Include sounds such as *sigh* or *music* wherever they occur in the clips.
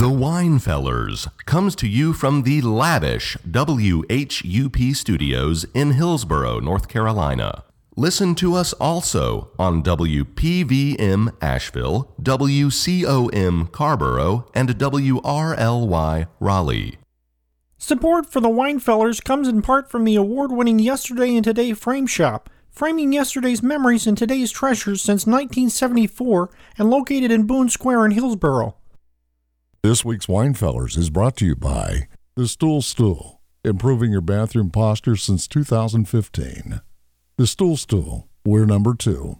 The Winefellers comes to you from the lavish WHUP studios in Hillsborough, North Carolina. Listen to us also on WPVM Asheville, WCOM Carrboro, and WRLY Raleigh. Support for the Winefellers comes in part from the award winning Yesterday and Today Frame Shop, framing yesterday's memories and today's treasures since 1974 and located in Boone Square in Hillsborough. This week's Winefellers is brought to you by The Stool Stool, improving your bathroom posture since 2015. The Stool Stool, we're number two.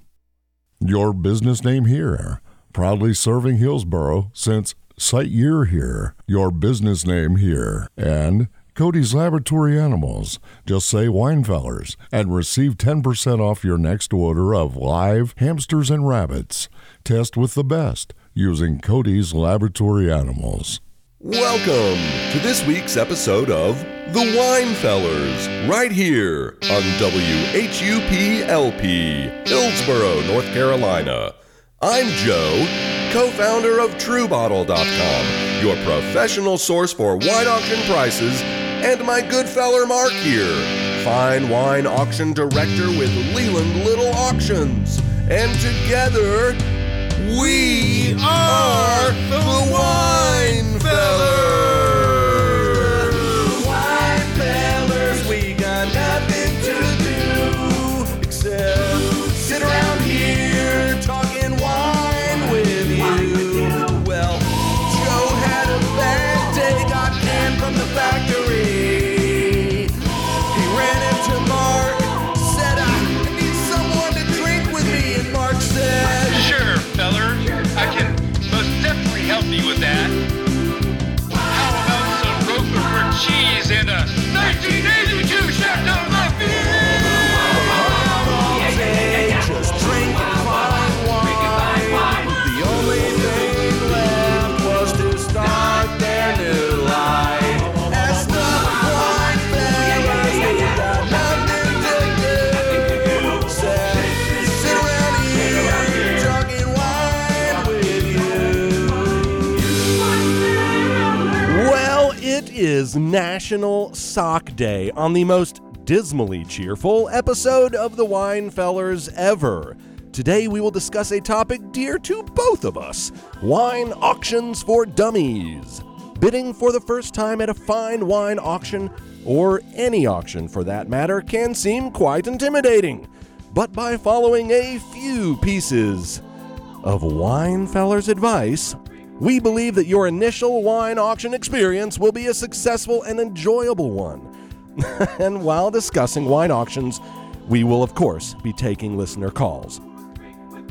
Your business name here, proudly serving Hillsborough since Site Year Here, your business name here, and Cody's Laboratory Animals. Just say Winefellers and receive 10% off your next order of live hamsters and rabbits. Test with the best using Cody's Laboratory Animals. Welcome to this week's episode of The Wine Fellers, right here on WHUP LP, Hillsborough, North Carolina. I'm Joe, co founder of TrueBottle.com, your professional source for wine auction prices, and my good feller Mark here, fine wine auction director with Leland Little Auctions. And together, we are the Wine Fellers. Is National Sock Day on the most dismally cheerful episode of the Winefellers ever. Today we will discuss a topic dear to both of us wine auctions for dummies. Bidding for the first time at a fine wine auction, or any auction for that matter, can seem quite intimidating. But by following a few pieces of Winefellers advice, we believe that your initial wine auction experience will be a successful and enjoyable one. *laughs* and while discussing wine auctions, we will, of course, be taking listener calls.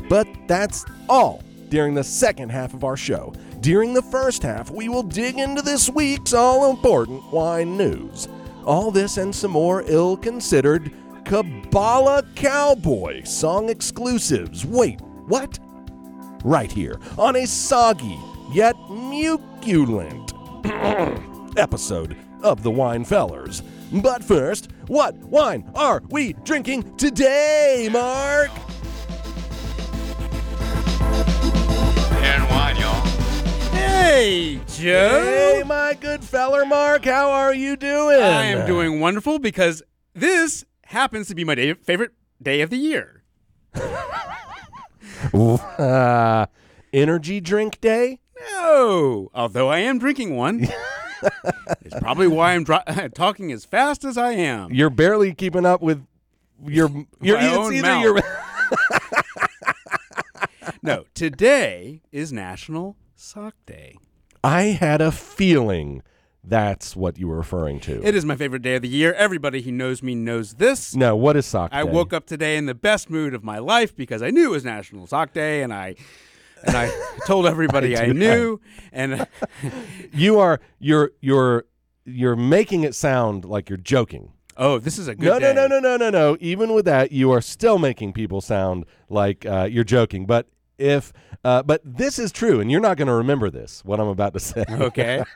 But that's all during the second half of our show. During the first half, we will dig into this week's all important wine news. All this and some more ill considered Kabbalah Cowboy song exclusives. Wait, what? Right here on a soggy yet muculent *clears throat* episode of the Wine Fellers. But first, what wine are we drinking today, Mark? And wine, y'all. Hey, Joe. Hey, my good feller, Mark. How are you doing? I am doing wonderful because this happens to be my day, favorite day of the year. Uh, *laughs* energy drink day? No, although I am drinking one. *laughs* it's probably why I'm dri- *laughs* talking as fast as I am. You're barely keeping up with your. your My it's own either mouth. your. *laughs* No, today is National Sock Day. I had a feeling that's what you were referring to. It is my favorite day of the year. Everybody who knows me knows this. No, what is sock day? I woke up today in the best mood of my life because I knew it was National Sock Day, and I and I told everybody *laughs* I, do knew. And *laughs* You are you're you're you're making it sound like you're joking. oh, this is a good No, day. no, no, no, no, no, no. Even with that, you are still making people sound like uh, you're joking. But if, uh, but this is true, and you're not going to remember this. What I'm about to say. Okay. *laughs*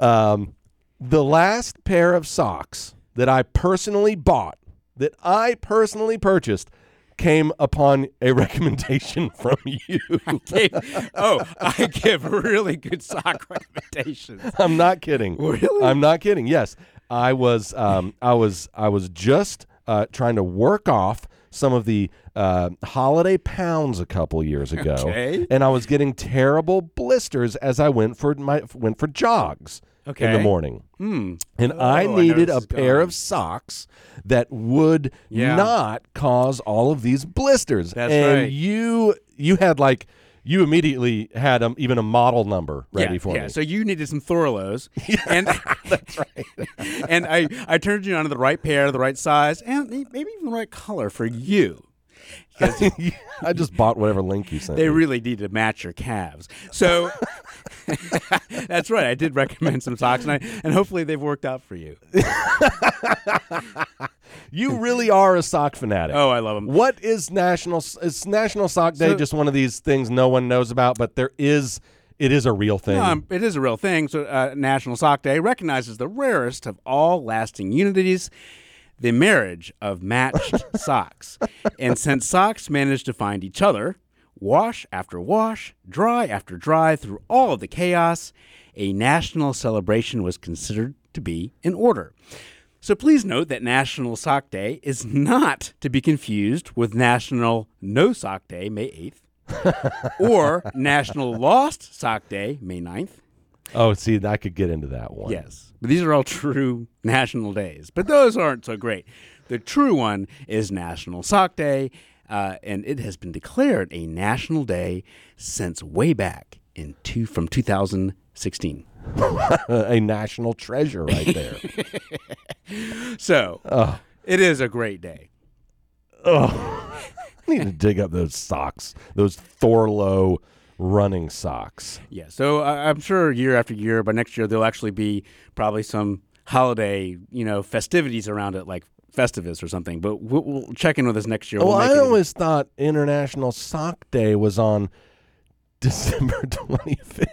Um, the last pair of socks that I personally bought, that I personally purchased, came upon a *laughs* recommendation from you. Gave- oh, I give really good sock recommendations. I'm not kidding. Really? I'm not kidding. Yes, I was. Um, I was. I was just uh, trying to work off some of the uh, holiday pounds a couple years ago, Okay. and I was getting terrible blisters as I went for my went for jogs in the morning. Hmm. And Oh, I I needed this a pair of socks that would Yeah. not cause all of these blisters. That's and right. you you had like you immediately had um, even a model number ready yeah, for yeah. me. So you needed some Thorlos, *laughs* and *laughs* that's right. and I, I turned you on to the right pair, the right size, and maybe even the right color for you. *laughs* I just bought whatever link you sent. they me. really need to match your calves. So *laughs* that's right. I did recommend some socks, and I, and hopefully they've worked out for you. *laughs* you really are a sock fanatic. Oh, I love them. What is national? Is National Sock Day So- just one of these things no one knows about? But there is, it is a real thing. Um, it is a real thing. So, uh, National Sock Day recognizes the rarest of all lasting unities, the marriage of matched *laughs* socks. And since socks manage to find each other, wash after wash, dry after dry, through all of the chaos, a national celebration was considered to be in order. So please note that National Sock Day is not to be confused with National No Sock Day, May 8th, *laughs* or National Lost Sock Day, May 9th. oh, see, I could get into that one. Yes. But these are all true national days, but those aren't so great. The true one is National Sock Day, uh, and it has been declared a national day since way back in two, from 2016. *laughs* a national treasure right there. *laughs* So it is a great day. I need to dig up those socks, those Thorlo running socks. Yeah, so I I'm sure year after year, by next year there'll actually be probably some holiday, you know, festivities around it, like Festivus or something. But we'll, we'll check in with us next year. Well, I always thought International Sock Day was on *laughs* December 25th.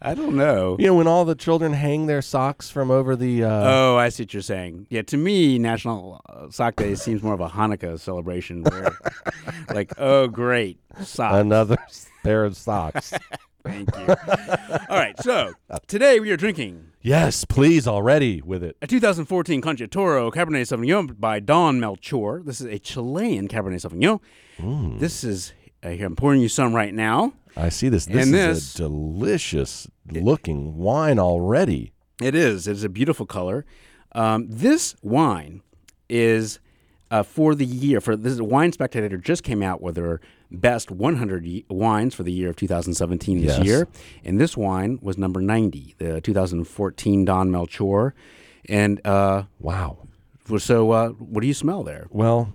I don't know. You know, when all the children hang their socks from over the. Uh, Oh, I see what you're saying. Yeah, to me, National uh, Sock Day seems more of a Hanukkah celebration, where, *laughs* like, oh, great socks. another pair of socks. *laughs* Thank you. All right, so today we are drinking yes, please, already with it. a 2014 Concha Toro Cabernet Sauvignon by Don Melchor. This is a Chilean Cabernet Sauvignon. Mm. This is uh, here. I'm pouring you some right now. I see this. This And is this- a delicious looking wine already. It is. It's a beautiful color. Um, this wine is uh, for the year. For this Wine Spectator just came out with their best 100 wines for the year of 2017 this Yes. year, and this wine was number 90, the 2014 Don Melchor. And uh, Wow. so, uh, what do you smell there? Well,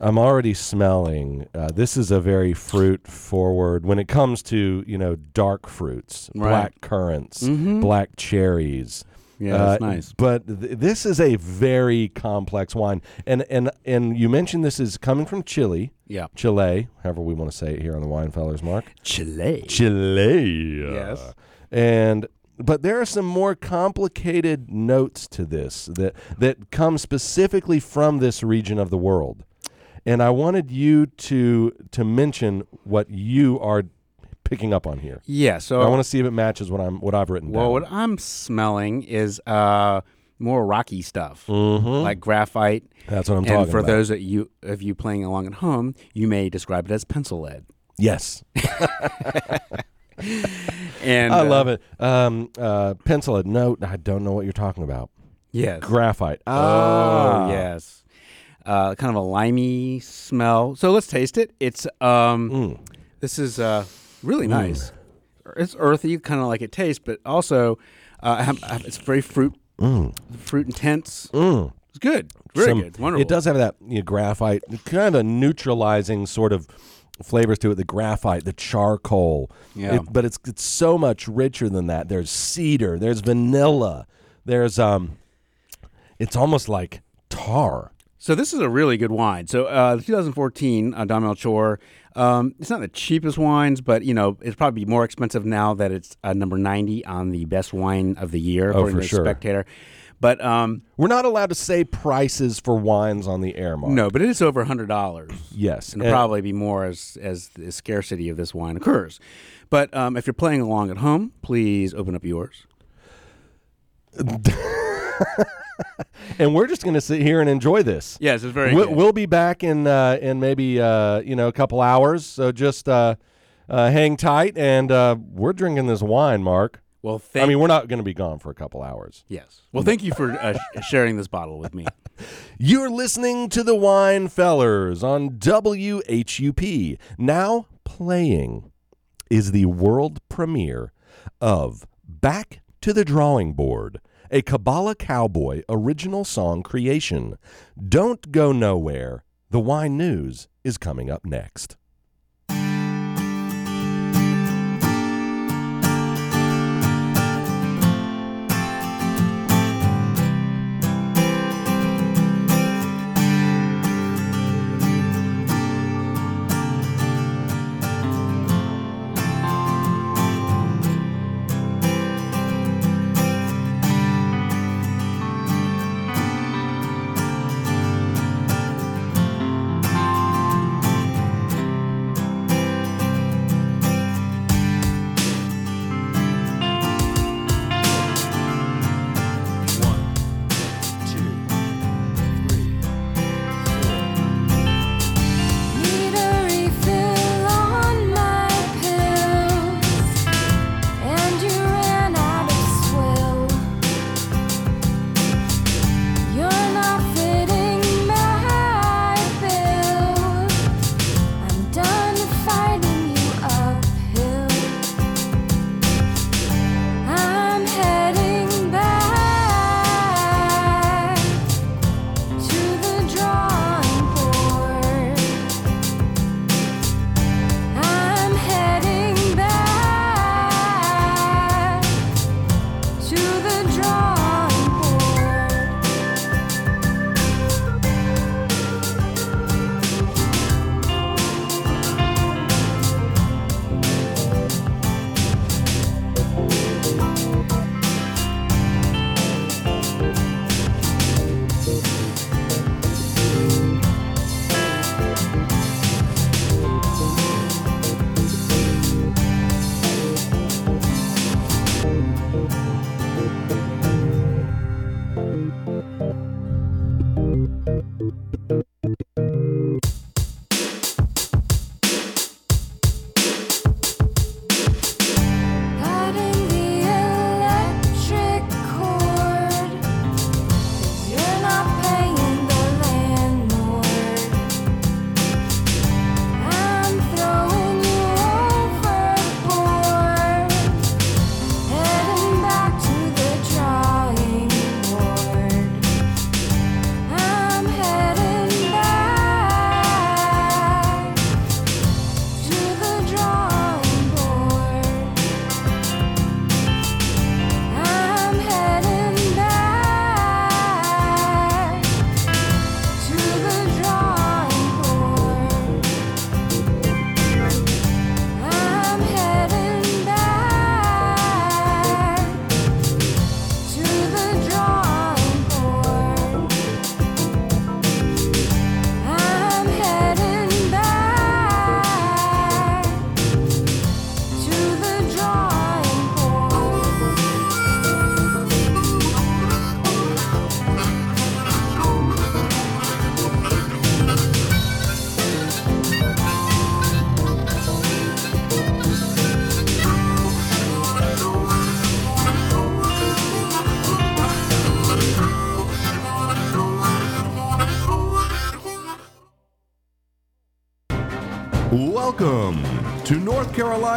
I'm already smelling. Uh, this is a very fruit forward when it comes to you know dark fruits, Right. black currants, black cherries. Yeah, that's Uh, nice. But th- this is a very complex wine, and and and you mentioned this is coming from Chile, Yeah, Chile, however we want to say it here on the Wine Fellers, Mark. Chile. Chile. Yes. And but there are some more complicated notes to this that that come specifically from this region of the world. And I wanted you to to mention what you are picking up on here. Yeah. So I want to see if it matches what I'm what I've written Well, down. what I'm smelling is uh, more rocky stuff, Mhm. like graphite. That's what I'm talking about. and talking for about. those of you of you playing along at home, you may describe it as pencil lead. yes. *laughs* And I uh, love it. Um, uh, pencil a note. I don't know what you're talking about. Yes. Graphite. oh Ah. yes. Uh, kind of a limey smell. So let's taste it. It's um, Mm. this is uh, really nice. It's earthy, kind of like it tastes, but also uh, have- have- it's very fruit fruit intense. Mm. It's good. Very some- good. Wonderful. It does have that you know, graphite, kind of a neutralizing sort of flavors to it. The graphite, the charcoal. Yeah. It- but it's it's so much richer than that. There's cedar. There's vanilla. There's um. It's almost like tar. So this is a really good wine. So uh, the 2014 uh, Don Melchor, um, it's not the cheapest wines, but you know it's probably more expensive now that it's uh, number 90 on the best wine of the year Oh, for to sure. Spectator. But um, We're not allowed to say prices for wines on the air, Mark. no, but it is over hundred dollars. Yes. and it'll And- probably be more as as the scarcity of this wine occurs. But um, if you're playing along at home, please open up yours. *laughs* *laughs* and we're just going to sit here and enjoy this. Yes, it's very We'll, good. we'll be back in uh, in maybe uh, you know a couple hours. So just uh, uh, hang tight, and uh, we're drinking this wine, Mark. well, thank I mean, we're not going to be gone for a couple hours. yes. Well, thank you for uh, sharing this bottle with me. *laughs* You're listening to the Wine Fellers on WHUP. Now playing is the world premiere of Back to the Drawing Board, a Kabbalah Cowboy original song creation. Don't go nowhere. The wine news is coming up next.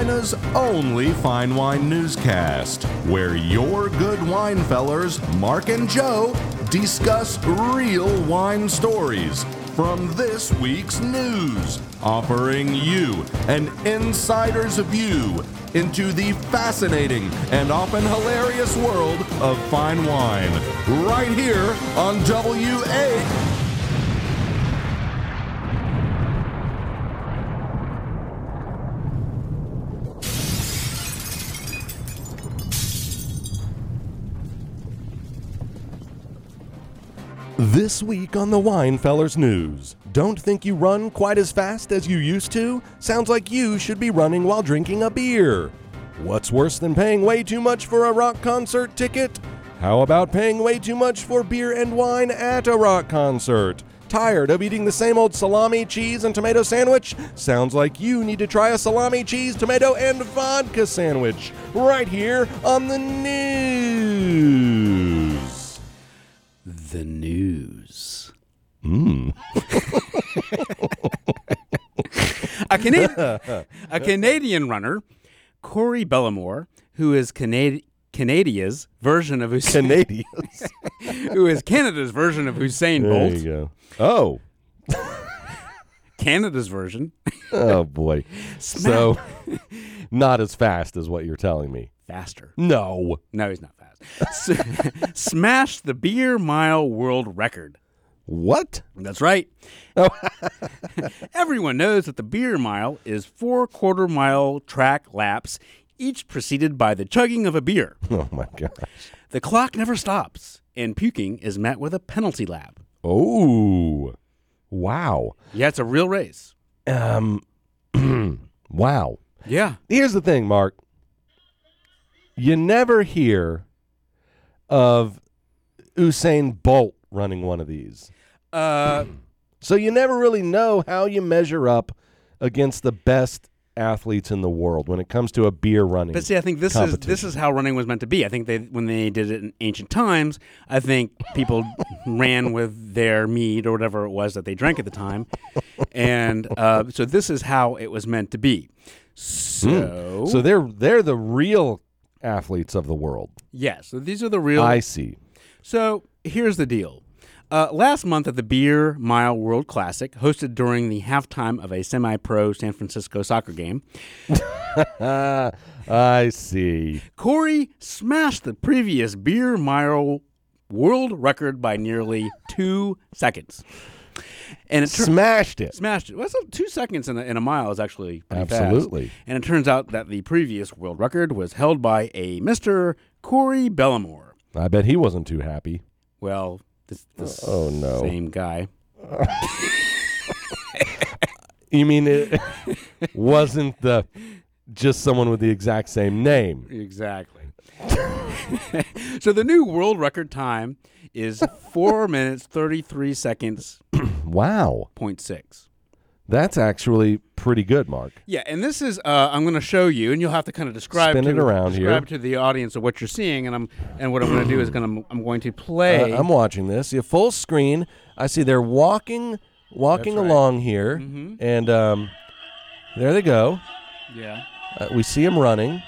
Carolina's only fine wine newscast, where your good wine fellers, Mark and Joe, discuss real wine stories from this week's news, offering you an insider's view into the fascinating and often hilarious world of fine wine, right here on WA. This week on the Winefellers News. Don't think you run quite as fast as you used to? Sounds like you should be running while drinking a beer. What's worse than paying way too much for a rock concert ticket? How about paying way too much for beer and wine at a rock concert? Tired of eating the same old salami, cheese, and tomato sandwich? Sounds like you need to try a salami, cheese, tomato, and vodka sandwich right here on the news. The news. Mmm. A, Cana- a Canadian runner, Corey Bellemore, who is Canad- Canada's version of Usain, Canadians. *laughs* who is Canada's version of Usain there Bolt, There you go. Oh. Canada's version, Oh boy. So not as fast as what you're telling me. Faster. No. No, he's not fast. S- *laughs* smashed the beer mile world record. What? That's right. *laughs* Everyone knows that the beer mile is four quarter mile track laps, each preceded by the chugging of a beer. *laughs* Oh my gosh. The clock never stops, and puking is met with a penalty lap. Oh. Wow. Yeah, it's a real race. Um *clears throat* wow. Yeah. Here's the thing, Mark. You never hear of Usain Bolt running one of these. Uh, *clears throat* So you never really know how you measure up against the best athletes in the world when it comes to a beer running. but see, I think this is this is how running was meant to be. I think they when they did it in ancient times, I think people *laughs* ran with their mead or whatever it was that they drank at the time, and uh, so this is how it was meant to be. So, So they're they're the real athletes of the world. yes, so these are the real. I see. So here's the deal. Uh, last month at the Beer Mile World Classic, hosted during the halftime of a semi pro San Francisco soccer game, *laughs* I see. Corey smashed the previous Beer Mile world record by nearly two seconds. And it tur- Smashed it. smashed it. Well, two seconds in a, in a mile is actually pretty fast. Absolutely. And it turns out that the previous world record was held by a Mr. Corey Bellemore. I bet he wasn't too happy. Well, this, this Oh, no. same guy. *laughs* You mean it wasn't the just someone with the exact same name? Exactly. *laughs* so the new world record time is four *laughs* minutes thirty three seconds *clears throat* Wow, point six. that's actually pretty good, Mark. Yeah, and this is uh, I'm going to show you, and you'll have to kind of describe Spin to, it around here. describe to the audience of what you're seeing, and I'm and what I'm going to do is going to I'm going to play. Uh, I'm watching this. You full screen. I see they're walking, walking right. along here, Mhm. and um, there they go. yeah. Uh, we see them running.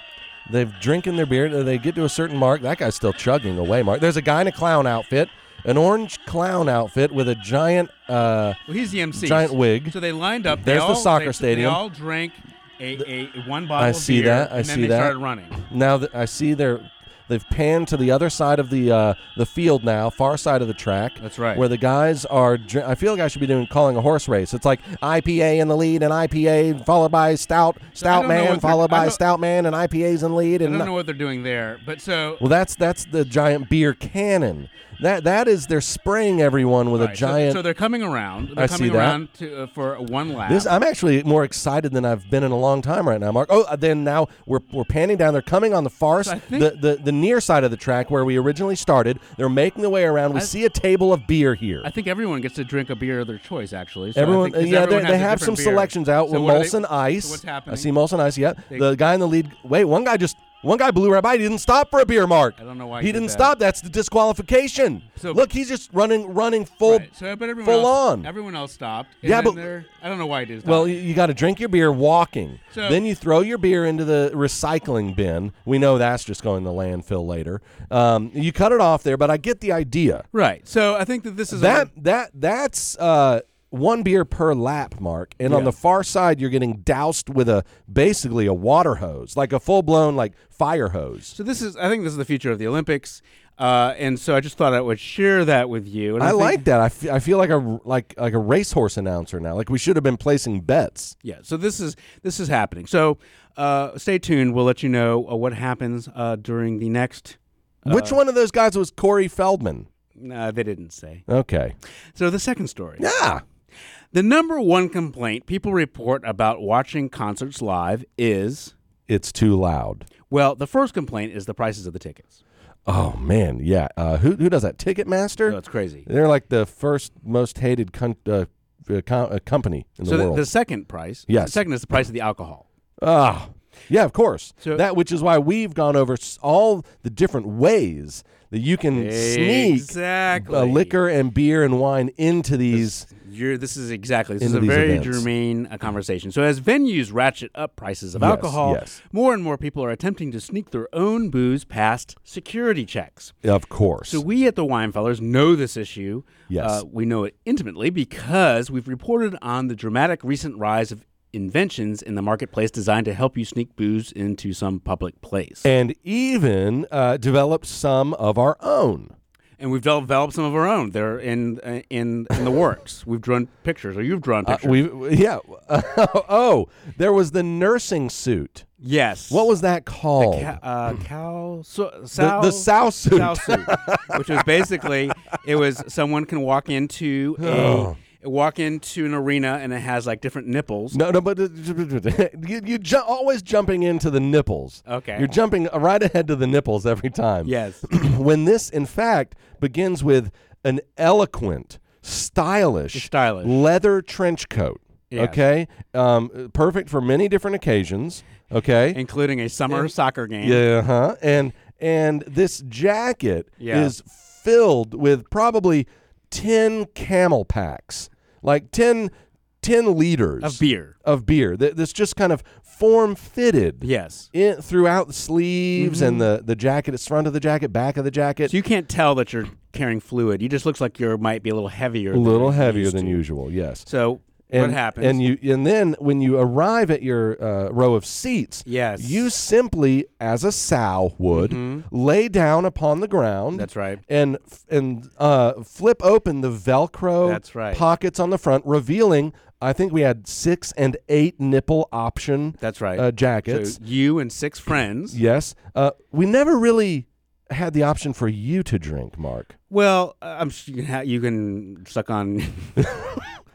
They've drinking their beer. They get to a certain mark. That guy's still chugging away. Mark. There's a guy in a clown outfit, an orange clown outfit with a giant. Uh, Well, he's the MC. Giant wig. So they lined up. They There's the all- soccer they- stadium. They all drank a, a one bottle. I of see beer, that. I and then see they that. started running. now that I see they're they've panned to the other side of the uh, the field now, far side of the track. That's right. Where the guys are. dr- I feel like I should be doing calling a horse race. It's like IPA in the lead and IPA followed by stout stout man followed by stout man and IPAs in the lead I don't know what they're doing there, but so Well, that's that's the giant beer cannon. That that is they're spraying everyone with a Right, so- giant. So, they're coming around. They're I coming see that. around to, uh, for one lap. this I'm actually more excited than I've been in a long time right now, Mark. Oh, uh, then now we're we're panning down. They're coming on the far So I think- the, the the near side of the track where we originally started. They're making their way around. We see a table of beer here. I think everyone gets to drink a beer of their choice. Actually, so I Everyone, think- 'cause yeah, everyone they, they a have some different beer. selections out So with what are they- Molson Ice. So what's I see Molson Ice. Yeah, the guy in the lead. Wait, one guy just one guy blew right by. He didn't stop for a beer, Mark. I don't know why he he did didn't that. stop. That's the disqualification. So- Look, he's just running, running full. Right, so, but everyone full else, on. Everyone else stopped. and Yeah, then but- I don't know why he did. Well, you, you got to drink your beer walking. So- then you throw your beer into the recycling bin. We know that's just going to landfill later. Um, you cut it off there, but I get the idea. right. So I think that this is a- That that that's uh, one beer per lap, Mark. And on the far side, you're getting doused with a basically a water hose, like a full blown like fire hose. So this is. I think this is the future of the Olympics. Uh, and so I just thought I would share that with you. And I, think- like that. I I feel like a like like a racehorse announcer now. Like we should have been placing bets. Yeah. So this is this is happening. So uh, stay tuned. We'll let you know uh, what happens uh, during the next. Which one of those guys was Corey Feldman? No, they didn't say. Okay. So the second story. Yeah. The number one complaint people report about watching concerts live is It's too loud. well, the first complaint is the prices of the tickets. Oh man, yeah. Uh, who who does that? Ticketmaster. That's crazy. They're like the first most hated con- uh, uh, com- uh, company in the world. So the, world. the second price, Yes. the second is the price of the alcohol. Ah, yeah, of course. So- that which is why we've gone over all the different ways that you can sneak uh, liquor and beer and wine into these. You're, this is exactly this is a very events. germane uh, conversation. So as venues ratchet up prices of Yes, alcohol, yes. more and more people are attempting to sneak their own booze past security checks. Of course. So we at the Winefellers know this issue. Yes. Uh, we know it intimately because we've reported on the dramatic recent rise of inventions in the marketplace designed to help you sneak booze into some public place. and even uh, developed some of our own. And we've developed some of our own. They're in uh, in in the works. We've drawn pictures, or you've drawn Uh, pictures. we yeah. *laughs* oh, there was the nursing suit. yes. What was that called? Ca- uh, cow so, the, sow, the sow suit. sow suit, which was basically it was someone can walk into *gasps* Oh. a walk into an arena and it has like different nipples. No, no, but *laughs* you, you ju- always jumping into the nipples. Okay. You're jumping right ahead to the nipples every time. Yes. *clears throat* when this, in fact, begins with an eloquent, stylish, Stylish. leather trench coat. Yes. Okay, um, perfect for many different occasions. Okay, including a summer soccer game. yeah, huh? And and this jacket Yeah. is filled with probably ten CamelBaks, like 10, 10 liters Of beer. of beer. Th- That's just kind of form fitted Yes. in, throughout the sleeves and the the jacket. It's front of the jacket, back of the jacket. Mm-hmm. So you can't tell that you're carrying fluid. You just looks like you might be a little heavier. a little heavier than to. usual. Yes. So And, what happens? And you and then when you arrive at your uh, row of seats, Yes. you simply, as a sow would, lay down upon the ground. Mm-hmm. That's right. And and uh, flip open the Velcro. That's right. Pockets on the front, revealing. I think we had six and eight nipple option. That's right. Uh, jackets. So you and six friends. yes. Uh, we never really had the option for you to drink, Mark. Well, uh, I'm sure you can, ha- you can suck on. *laughs*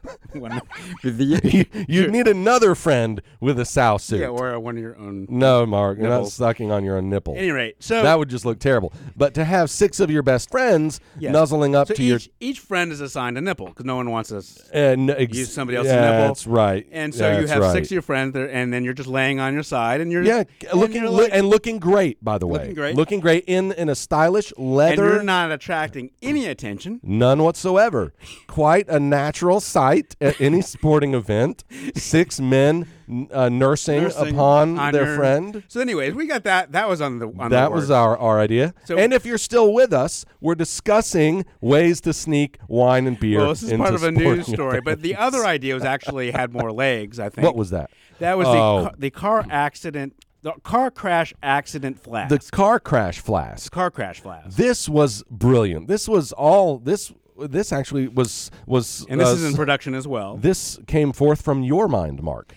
*laughs* one, *laughs* *laughs* with you you need another friend with a sow suit. yeah, or one of your own. No, Mark, you're not sucking on your own nipple. At any rate, so that would just look terrible. But to have six of your best friends Yes. nuzzling up so to each, your each friend is assigned a nipple because no one wants us. and ex- use somebody else's yeah, nipple. That's right. And so you have right. six of your friends, there, and then you're just laying on your side, and you're Yeah, and uh, looking you're like- and looking great, by the way. Looking great. Looking great in in a stylish leather. and you're not attracting any attention. None whatsoever. Quite a natural sight at any *laughs* sporting event. Six men uh, nursing, Nursing upon on their friend. So, anyways, we got that. That was on the on that the was our, our idea. So- and if you're still with us, we're discussing ways to sneak wine and beer. Well, this is part of a news story, but the other idea was actually had more legs. I think. What was that? that? Was Oh. the the car accident, the car crash accident flask. The car crash flask. car crash flask. This was brilliant. This was all this. This actually was was. and this uh, is in production as well. This came forth from your mind, Mark.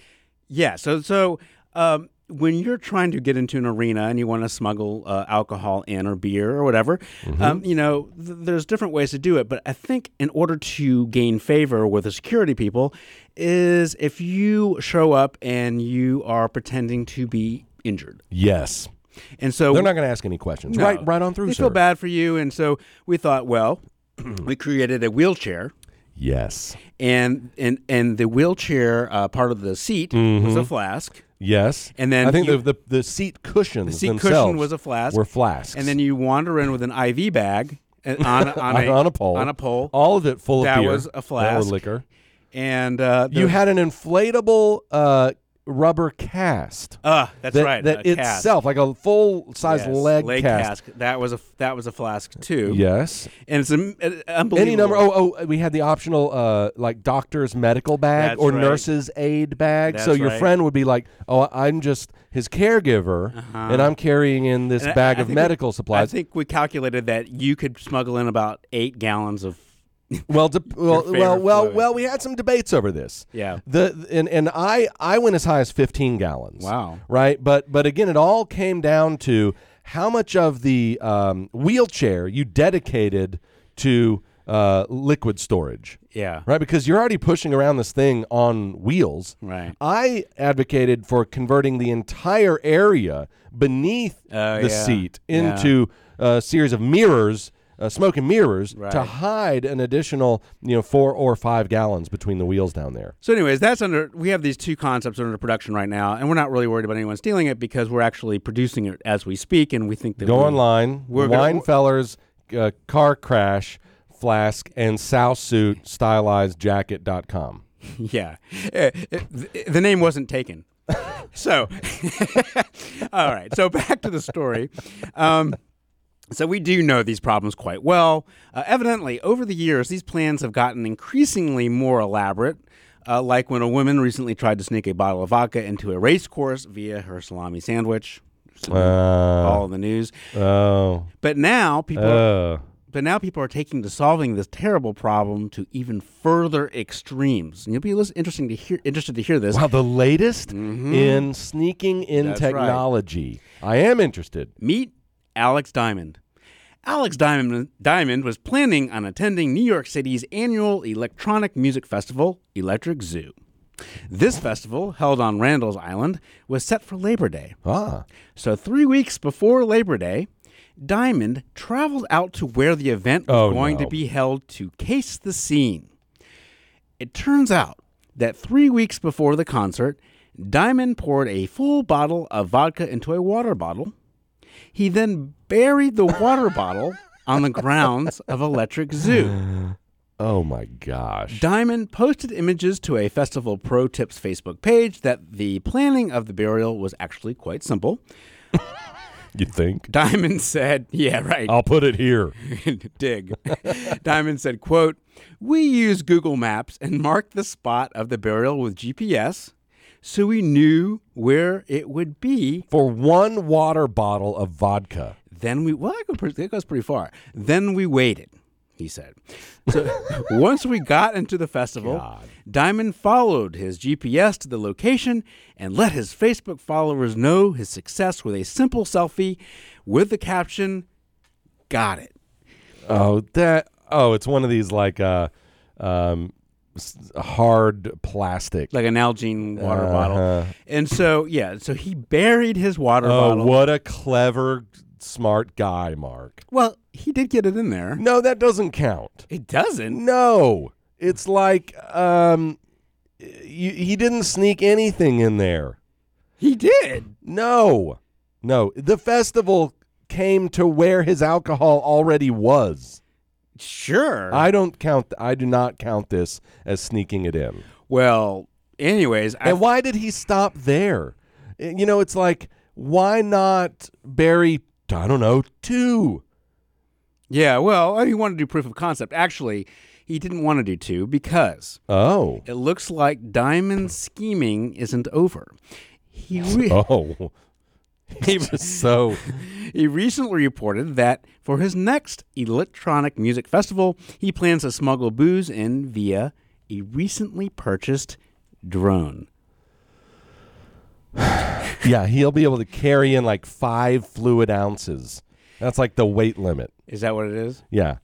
Yeah. So so um, when you're trying to get into an arena and you want to smuggle uh, alcohol in or beer or whatever, Mm-hmm. um, you know, th- there's different ways to do it. But I think in order to gain favor with the security people, is if you show up and you are pretending to be injured. Yes, And so they're not going to ask any questions. No. Right, right on through. They sir. feel bad for you, and so we thought, well, *clears throat* we created a wheelchair, Yes, and and and the wheelchair uh, part of the seat was a flask, yes. And then I think you- the, the the seat cushions the seat cushion was a flask, were flasks, and then you wander in with an IV bag uh, *laughs* on on a, on a pole, on a pole, all of it full That of beer. was a flask. liquor. and uh, You had an inflatable uh, rubber cast. Ah, that's that, right. That a itself, like a full size Yes, leg, leg cast. That was a that was a flask too. Yes. and it's um, uh, unbelievable. Any number. Oh, oh, we had the optional, uh, like doctor's medical bag That's or right. nurse's aid bag. so your right. friend would be like, "Oh, I'm just his caregiver, and I'm carrying in this Uh-huh. And bag I of medical we- medical I think we calculated that you could smuggle in about eight gallons of. Well, de- *laughs* well, well, well, fluid. well. We had some debates over this. Yeah. The and and I I went as high as 15 gallons. Wow. Right, but but again, it all came down to how much of the um, wheelchair you dedicated to uh, liquid storage. Yeah. Right, because you're already pushing around this thing on wheels. Right. I advocated for converting the entire area beneath Oh, the yeah. seat Yeah. into a series of mirrors, uh, smoke and mirrors, to hide an additional, you know, four or five gallons between the wheels down there. So, anyways, that's under. We have these two concepts under production right now, and we're not really worried about anyone stealing it because we're actually producing it as we speak, and we think that Go we- online, we're Winefellers uh, car crash flask and sow suit stylized jacket.com. *laughs* Yeah, Uh, the name wasn't taken. *laughs* so, *laughs* all right. So back to the story. Um, so we do know these problems quite well. Uh, evidently, over the years, these plans have gotten increasingly more elaborate. Uh, like when a woman recently tried to sneak a bottle of vodka into a race course via her salami sandwich. In all in the news. Oh. But now people. Uh, But now people are taking to solving this terrible problem to even further extremes. And you'll be interesting to hear, interested to hear this. wow, the latest in sneaking in Mm-hmm. That's right. technology. I am interested. Meet Alex Diamond. Alex Diamond, Diamond was planning on attending New York City's annual electronic music festival, Electric Zoo. This festival, held on Randall's Island, was set for Labor Day. Ah. So, three weeks before Labor Day, Diamond traveled out to where the event was Oh, going no. to be held to case the scene. It turns out that three weeks before the concert, Diamond poured a full bottle of vodka into a water bottle. He then buried the water *laughs* bottle on the grounds of Electric Zoo. *gasps* Oh my gosh. Diamond posted images to a Festival Pro Tips Facebook page that the planning of the burial was actually quite simple. *laughs* You think? Diamond said, *laughs* "Yeah, right. I'll put it here. Dig." Diamond said, "Quote: We used Google Maps and marked the spot of the burial with GPS, so we knew where it would be. For one water bottle of vodka. Then we well, that goes pretty, that goes pretty far. Then we waited." He said. So *laughs* once we got into the festival, Diamond followed his GPS to the location and let his Facebook followers know his success with a simple selfie with the caption, Got it. Oh, that. Oh, it's one of these like uh, um, hard plastic. like an Nalgene water Uh-huh. bottle. And so, yeah, so he buried his water oh, bottle. what a clever, smart guy, Mark. Well, he did get it in there. No, that doesn't count. It doesn't. No, it's like um, you, he didn't sneak anything in there. He did. No, no. The festival came to where his alcohol already was. Sure. I don't count. I do not count this as sneaking it in. well, anyways, I, And why did he stop there? Uh, You know, it's like why not bury? I don't know, two. yeah, well, he wanted to do proof of concept. Actually, he didn't want to do two because Oh, it looks like Diamond scheming isn't over. He *laughs* re- oh. *laughs* He's just so. He recently reported that for his next electronic music festival, he plans to smuggle booze in via a recently purchased drone. *sighs* Yeah, he'll be able to carry in like five fluid ounces. That's like the weight limit. Is that what it is? Yeah.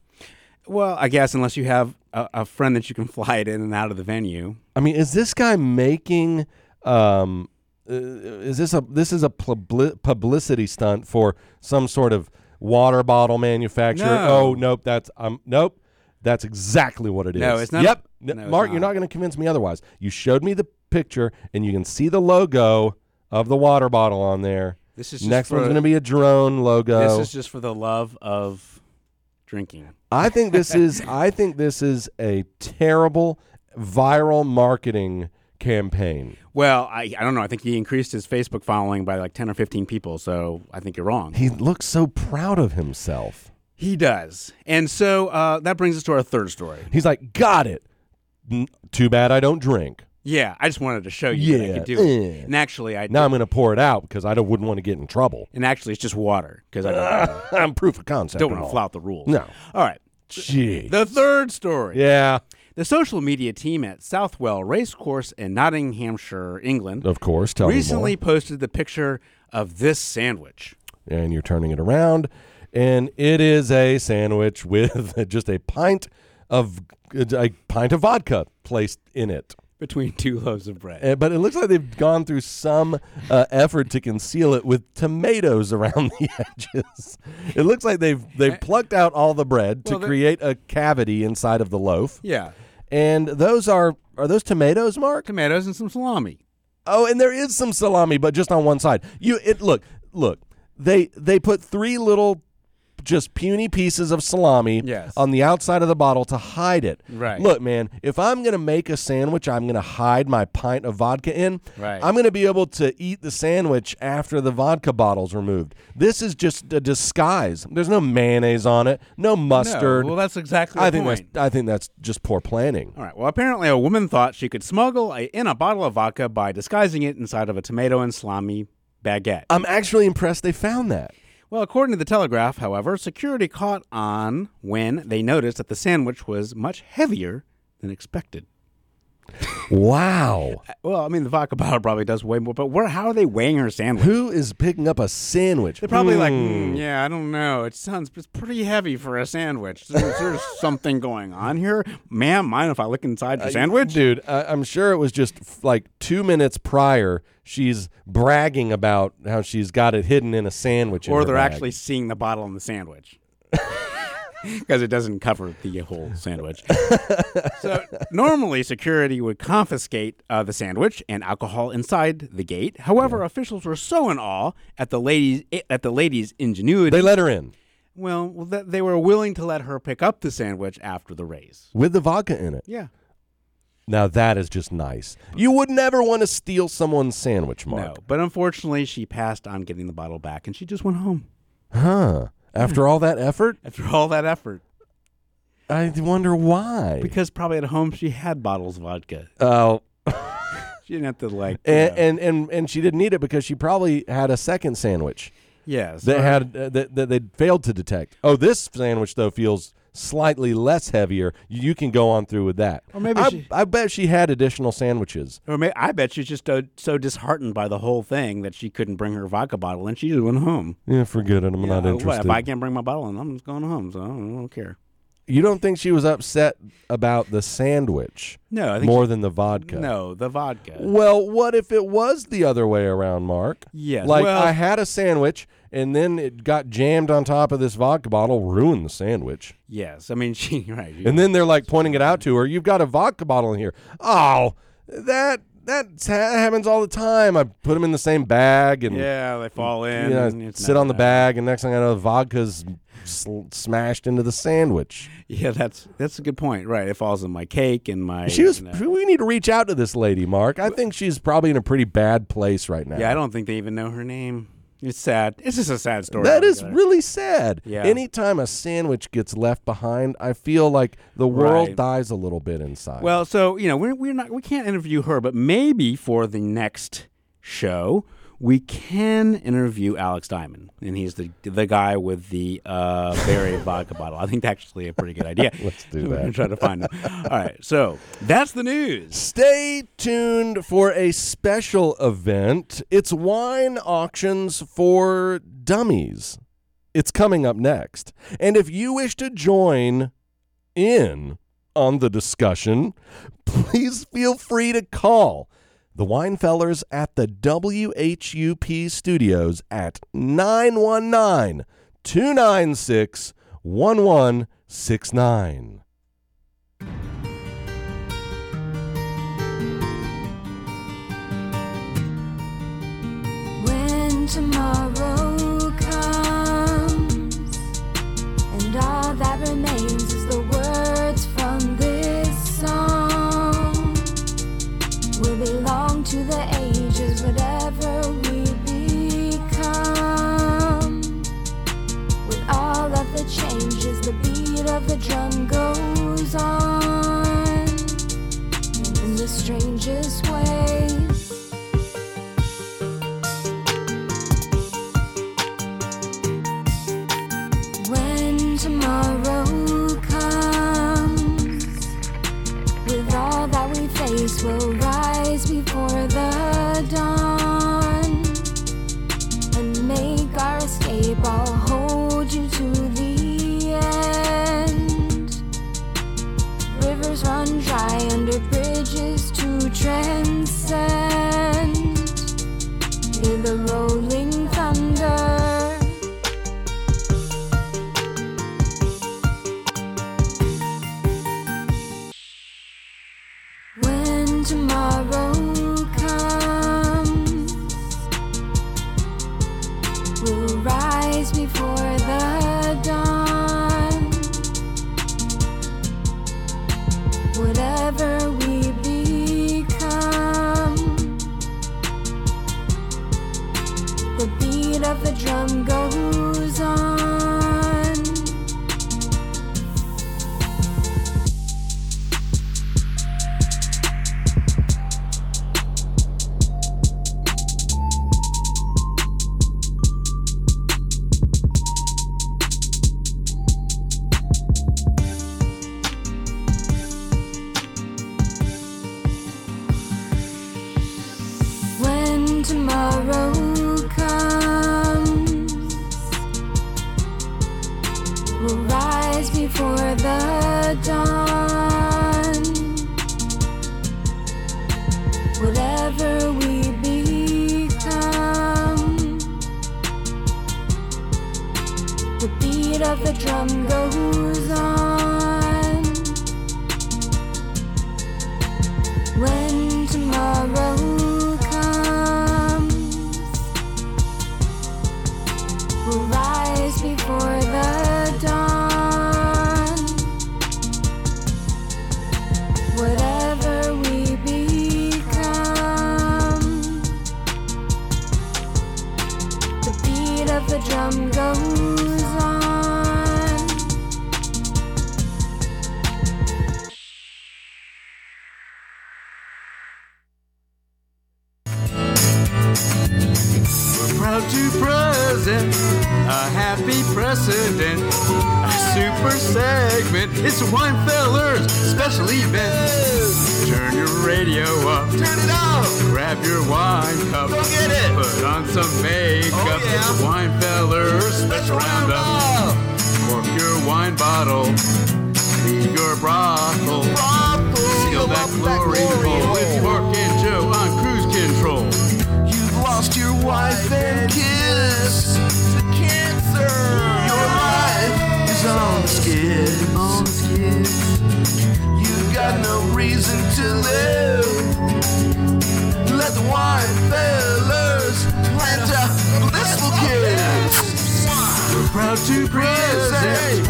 Well, I guess unless you have a, a friend that you can *laughs* fly it in and out of the venue. I mean, is this guy making? Um, uh, is this a this is a publicity stunt for some sort of water bottle manufacturer? No. Oh, nope. That's um, nope. That's exactly what it is. No, it's not- Yep, no, Mark, you're not. not going to convince me otherwise. You showed me the picture, and you can see the logo of the water bottle on there. This is just Next one's going to be a drone logo. This is just for the love of drinking. I think this is *laughs* I think this is a terrible viral marketing campaign. Well, I, I don't know. I think he increased his Facebook following by like 10 or 15 people, so I think you're wrong. He looks so proud of himself. He does. And so uh, that brings us to our third story. He's like, "Got it. N- too bad I don't drink. Yeah, I just wanted to show you that I could do it. eh. And actually, I Now I'm going to pour it out because I don't, wouldn't want to get in trouble. and actually, it's just water because I don't, *laughs* I'm proof of concept. don't and want to all. flout the rules. No. All right. Gee. The third story. yeah, The social media team at Southwell Racecourse in Nottinghamshire, England, of course. Tell recently posted the picture of this sandwich. And you're turning it around. and it is a sandwich with *laughs* just a pint of a pint of vodka placed in it. Between two loaves of bread. Uh, but it looks like they've gone through some uh, effort to conceal it with tomatoes *laughs* around the edges. It looks like they've they've plucked out all the bread to Well, they're- create a cavity inside of the loaf. yeah. And those are are those tomatoes, Mark? Tomatoes and some salami. Oh, and there is some salami, but just on one side. You it look look they they put three little just puny pieces of salami Yes. on the outside of the bottle to hide it. Right. Look, man, if I'm gonna make a sandwich, I'm gonna hide my pint of vodka in. Right. I'm gonna be able to eat the sandwich after the vodka bottle's removed. This is just a disguise. There's no mayonnaise on it, no mustard. No, well, that's exactly I think point. that's I think that's just poor planning. All right. Well, apparently a woman thought she could smuggle a, in a bottle of vodka by disguising it inside of a tomato and salami baguette. I'm actually impressed they found that. Well, according to the Telegraph, however, security caught on when they noticed that the sandwich was much heavier than expected. Wow. Well, I mean, the vodka *laughs* bottle probably does way more, but where? How are they weighing her sandwich? Who is picking up a sandwich? They're probably like, Hmm. "Hmm, yeah, I don't know. It sounds it's pretty heavy for a sandwich. There's, there's *laughs* something going on here, ma'am. Mind if I look inside your sandwich? dude. I, I'm sure it was just like two minutes prior. She's bragging about how she's got it hidden in a sandwich, or they're bag. actually seeing the bottle in the sandwich *laughs* because it doesn't cover the whole sandwich. *laughs* so normally, security would confiscate uh, the sandwich and alcohol inside the gate. However, officials were so in awe at the ladies at the lady's ingenuity. They let her in well, well, they were willing to let her pick up the sandwich after the race. with the vodka in it. Yeah. Now that is just nice. You would never want to steal someone's sandwich, Mark. No, but unfortunately, she passed on getting the bottle back, and she just went home Huh? After all that effort, after all that effort. I wonder why. Because probably at home she had bottles of vodka. Oh, *laughs* She didn't have to like. you and, know- and and and she didn't need it because she probably had a second sandwich yes, that had uh, that, that they failed to detect. Oh, this sandwich though feels slightly less heavier. You can go on through with that. Or maybe I, she- I bet she had additional sandwiches. Or may, I bet she's just so, so disheartened by the whole thing that she couldn't bring her vodka bottle, and she just went home. Yeah, forget it. I'm not Yeah, what, interested. if I can't bring my bottle, in, I'm just going home. So I don't, I don't care. you don't think she was upset about the sandwich No, I think more she- than the vodka? No, the vodka. Well, what if it was the other way around, Mark? Yes, Like well- I had a sandwich and then it got jammed on top of this vodka bottle, ruined the sandwich. Yes, I mean *laughs* she right. And then they're like pointing it out to her. You've got a vodka bottle in here. Oh, that that happens all the time. I put them in the same bag and yeah, they fall in. you know, sit on the bag, and next thing I know, the vodka's sl- smashed into the sandwich. Yeah, that's that's a good point. Right, it falls in my cake and my. She was. you know- We need to reach out to this lady, Mark. I think she's probably in a pretty bad place right now. Yeah, I don't think they even know her name. It's sad. It's just a sad story. That is altogether. really sad. Yeah. Anytime a sandwich gets left behind, I feel like the world Right. dies a little bit inside. Well, so you know, we're we're not we can't interview her, but maybe for the next show we can interview Alex Diamond, and he's the the guy with the uh, berry *laughs* vodka bottle. I think that's actually a pretty good idea. *laughs* Let's do We're that. try to find him. *laughs* All right, so that's the news. Stay tuned for a special event. It's wine auctions for dummies. It's coming up next. And if you wish to join in on the discussion, please feel free to call the Winefellers at the WHUP studios at 919 296 1169. The drum goes on in the strangest ways. You've got no reason to live. Let the wine fellers plant a blissful kiss. We're proud to present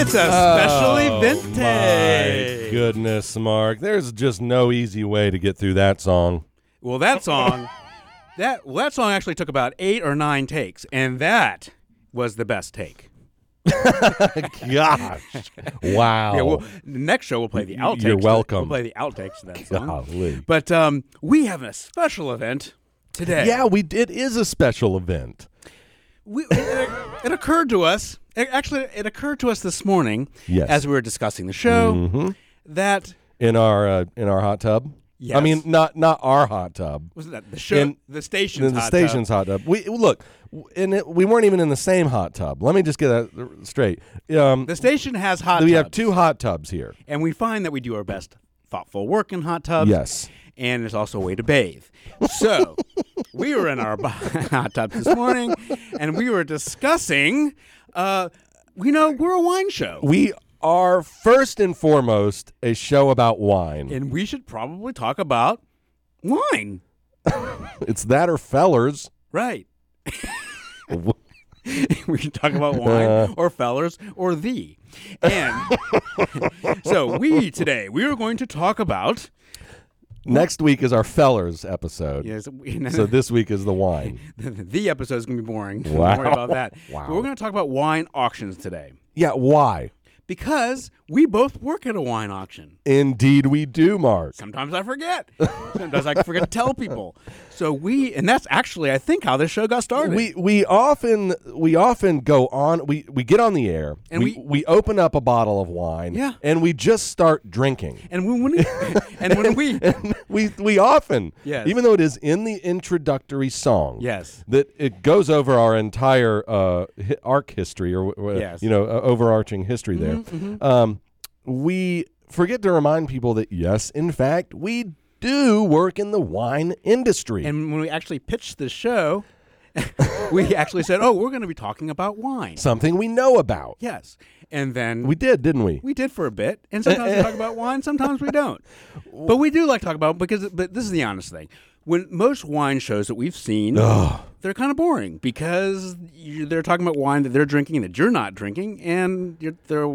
It's a special event My goodness, Mark. There's just no easy way to get through that song. Well, that song, that well, that song actually took about eight or nine takes, and that was the best take. *laughs* Gosh. Wow. Yeah, well, next show we'll play the outtakes. You're welcome. We'll play the outtakes to that song. Golly. But um, we have a special event today. Yeah, we it is a special event. We, it, it occurred to us. It, actually, it occurred to us this morning Yes. as we were discussing the show Mhm. that In our uh, in our hot tub. I mean, not not our hot tub. was that the show, In- the station's in the hot station's tub. hot tub. We look, and it, we weren't even in the same hot tub. Let me just get that straight. Um, The station has hot. we tubs, have two hot tubs here. and we find that we do our best thoughtful work in hot tubs. Yes. and there's also a way to bathe. So *laughs* we were in our *laughs* hot tub this morning, and we were discussing. Uh, you know, we're a wine show, We are first and foremost a show about wine. and we should probably talk about wine, *laughs* it's that or fellers. right? *laughs* we can talk about wine uh. or fellers or thee. And *laughs* so we today we are going to talk about Next week is our fellers episode. yes, *laughs* So this week is the wine. the episode is going to be boring. Wow. Don't worry about that. Wow. But we're going to talk about wine auctions today Yeah, why? because we both work at a wine auction. Indeed we do, Mark. Sometimes I forget. Sometimes I forget to tell people. So we, and that's actually, I think, how this show got started. We we often we often go on we, we get on the air And we, we- we open up a bottle of wine Yeah. and we just start drinking. and when, when we, *laughs* and when we, *laughs* And we we often Yes. even though it is in the introductory song yes, that it goes over our entire uh, arc history or uh, Yes. you know uh, overarching history there um, we forget to remind people that yes in fact we do work in the wine industry and when we actually pitched the show, *laughs* we actually said, "Oh, we're going to be talking about wine." Something we know about. yes, and then We did, didn't we? we did for a bit, and sometimes we talk about wine, sometimes we don't. But we do like to talk about because. But this is the honest thing: when most wine shows that we've seen, they're kind of boring because you, they're talking about wine that they're drinking that you're not drinking, and you're, they're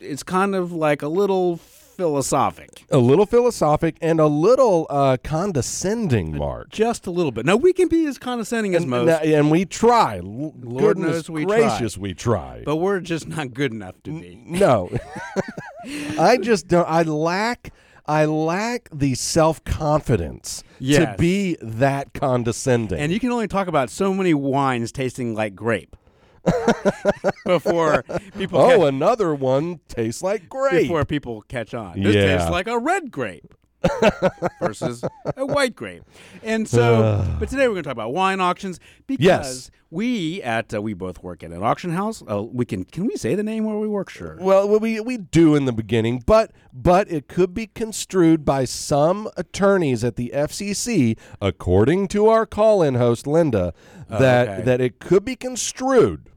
it's kind of like a little philosophic, a little philosophic and a little uh, condescending, Mark. just a little bit. Now we can be as condescending as And, most, and- and we try. L- Lord Goodness knows we try. gracious, we try. but we're just not good enough to be. no, *laughs* *laughs* I just don't. I lack. I lack the self confidence to be that condescending. And you can only talk about so many wines tasting like grape *laughs* before people oh, catch, another one tastes like grape. before people catch on. This Yeah. tastes like a red grape *laughs* versus a white grape. And so, but today we're going to talk about wine auctions because Yes. we at uh, we both work at an auction house. Uh, we can can we say the name where we work? Sure. Well, we we do in the beginning, but but it could be construed by some attorneys at the FCC, according to our call-in host Linda, that Oh, okay. that it could be construed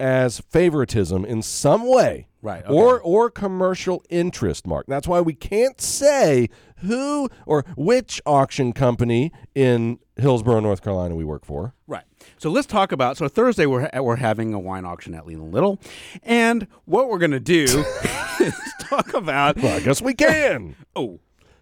as favoritism in some way, Right, Or or commercial interest, Mark. That's why we can't say who or which auction company in Hillsborough, North Carolina, we work for. Right. So let's talk about. So Thursday we're we're having a wine auction at Leland Little, and what we're going to do *laughs* is talk about. Well, I guess we can. *laughs* Oh,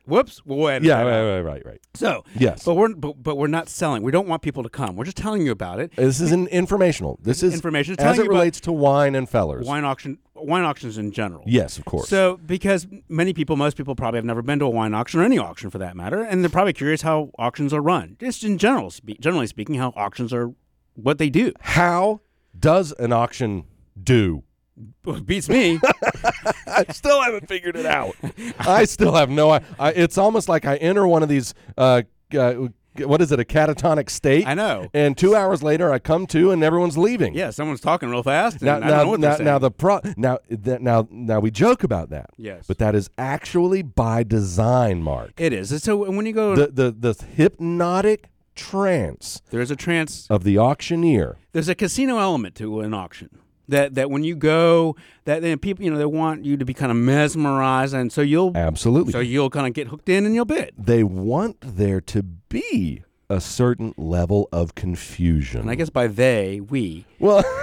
whoops. We'll edit yeah, that out. right, right, right, right. So Yes. but we're but, but we're not selling. We don't want people to come. We're just telling you about it. This is an informational. This is Information. It's as telling it you about relates to wine and fellers. Wine auction, wine auctions in general. Yes, of course. So because many people, most people probably have never been to a wine auction or any auction for that matter, and they're probably curious how auctions are run. Just in general, spe- generally speaking, how auctions are, what they do. How does an auction do? *laughs* Beats me. *laughs* I still haven't figured it out. *laughs* I still have no. I, I, it's almost like I enter one of these. Uh, uh, what is it? A catatonic state. I know. And two hours later, I come to, and everyone's leaving. yeah, someone's talking real fast. And Now, I don't now, know what now, they're now the pro. Now, that, now, now we joke about that. Yes. But that is actually by design, Mark. it is. So when you go, The the the hypnotic trance there's a trance. of the auctioneer. There's a casino element to an auction. That that when you go, that then people you know they want you to be kind of mesmerized, and so you'll Absolutely. so you'll kind of get hooked in and you'll bid. they want there to be a certain level of confusion. And I guess by they, we. well, *laughs*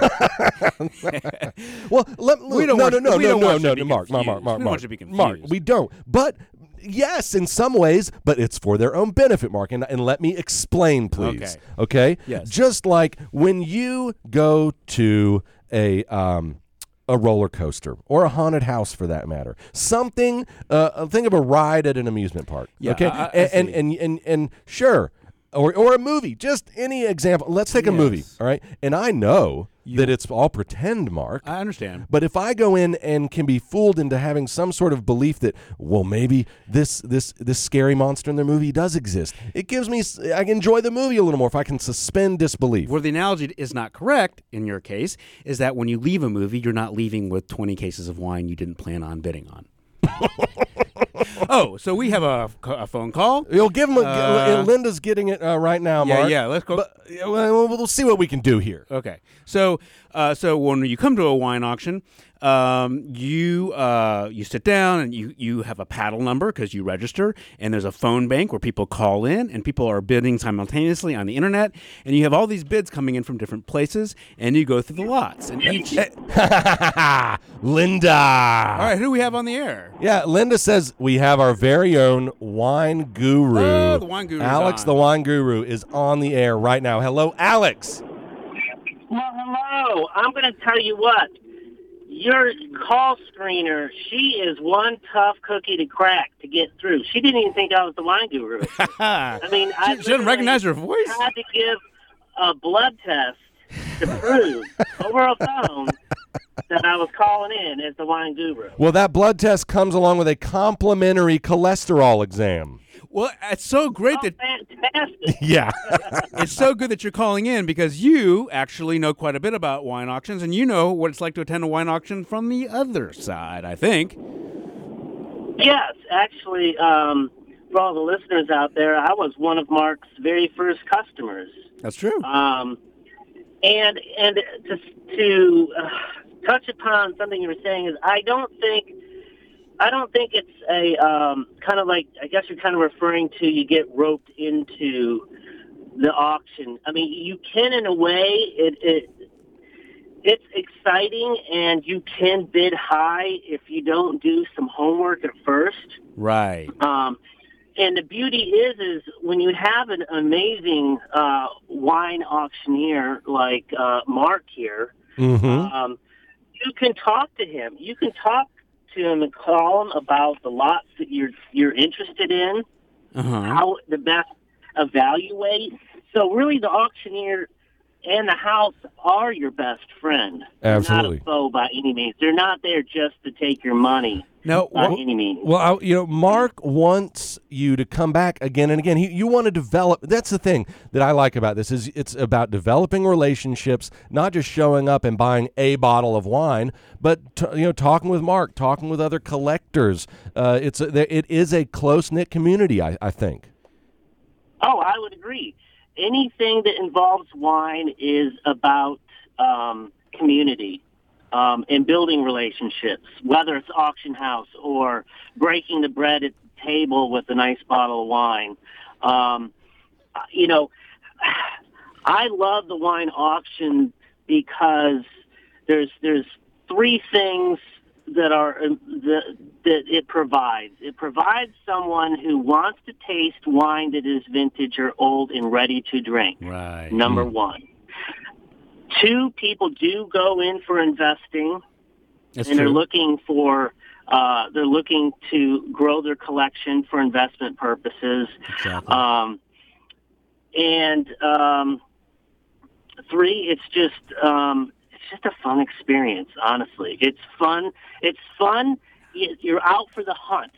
well, let, We don't no, want- no, no, we no, no, no, no, Mark, Mark, Mark. Mark, We don't want you to be Mark, we don't. But yes, in some ways, but it's for their own benefit, Mark. And, and let me explain, please. Okay. okay. Yes. Just like when you go to a um, a roller coaster or a haunted house, for that matter, something. Uh, think of a ride at an amusement park. Yeah, okay. I- I and, and and and and sure. Or, or a movie, just any example. Let's take a movie, Yes. all right? And I know that it's all pretend, Mark. I understand. But if I go in and can be fooled into having some sort of belief that, well, maybe this this this scary monster in the movie does exist, it gives me s- I can enjoy the movie a little more if I can suspend disbelief. Where the analogy is not correct in your case is that when you leave a movie, you're not leaving with 20 cases of wine you didn't plan on bidding on. *laughs* *laughs* oh, so we have a, a phone call. You'll give him a, Uh, Linda's getting it uh, right now, Yeah, Mark. yeah, let's go. But uh, well, we'll see what we can do here. Okay, so uh, so when you come to a wine auction, um, you uh, you sit down and you you have a paddle number because you register, and there's a phone bank where people call in and people are bidding simultaneously on the internet, and you have all these bids coming in from different places, and you go through the lots, and each. *laughs* Linda. All right, who do we have on the air? Yeah, Linda says we have our very own wine guru. Oh, the wine guru's Alex, on. the wine guru, is on the air right now. Hello, Alex. Well, hello. I'm going to tell you what. Your call screener, she is one tough cookie to crack to get through. She didn't even think I was the wine guru. *laughs* I mean, I She- she didn't recognize her voice? I Had to give a blood test to prove over a phone that I was calling in as the wine guru. Well, that blood test comes along with a complimentary cholesterol exam. Well, it's so great Oh, that fantastic! *laughs* Yeah. *laughs* it's so good that you're calling in because you actually know quite a bit about wine auctions and you know what it's like to attend a wine auction from the other side, I think. Yes, actually, um, for all the listeners out there, I was one of Mark's very first customers. That's true. Um, and and to to uh, touch upon something you were saying is I don't think I don't think it's a um, kind of like I guess you're kind of referring to you get roped into the auction. I mean, you can in a way it. it it's exciting and you can bid high if you don't do some homework at first. Right. Um, and the beauty is, is when you have an amazing uh, wine auctioneer like uh, Mark here, Mm-hmm. um, you can talk to him. You can talk to him and call him about the lots that you're you're interested in, Uh-huh. how the best evaluate. So really, the auctioneer and the house are your best friend. They're Absolutely. not a foe by any means. They're not there just to take your money No, by well, any means. Well, I, you know, Mark wants you to come back again and again. He, you want to develop. That's the thing that I like about this is it's about developing relationships, not just showing up and buying a bottle of wine, but t- you know, talking with Mark, talking with other collectors. Uh, it's a, it is a close knit community. I, I think. Oh, I would agree. Anything that involves wine is about um, community um, and building relationships, whether it's auction house or breaking the bread at the table with a nice bottle of wine. Um, you know, I love the wine auction because there's there's three things that are uh, that, that it provides. It provides someone who wants to taste wine that is vintage or old and ready to drink. right. Number one. Two, people do go in for investing That's and they're looking for uh, they're looking to grow their collection for investment purposes. Exactly. Um, and um, three, it's just um, just a fun experience. Honestly, it's fun. It's fun. You're out for the hunt.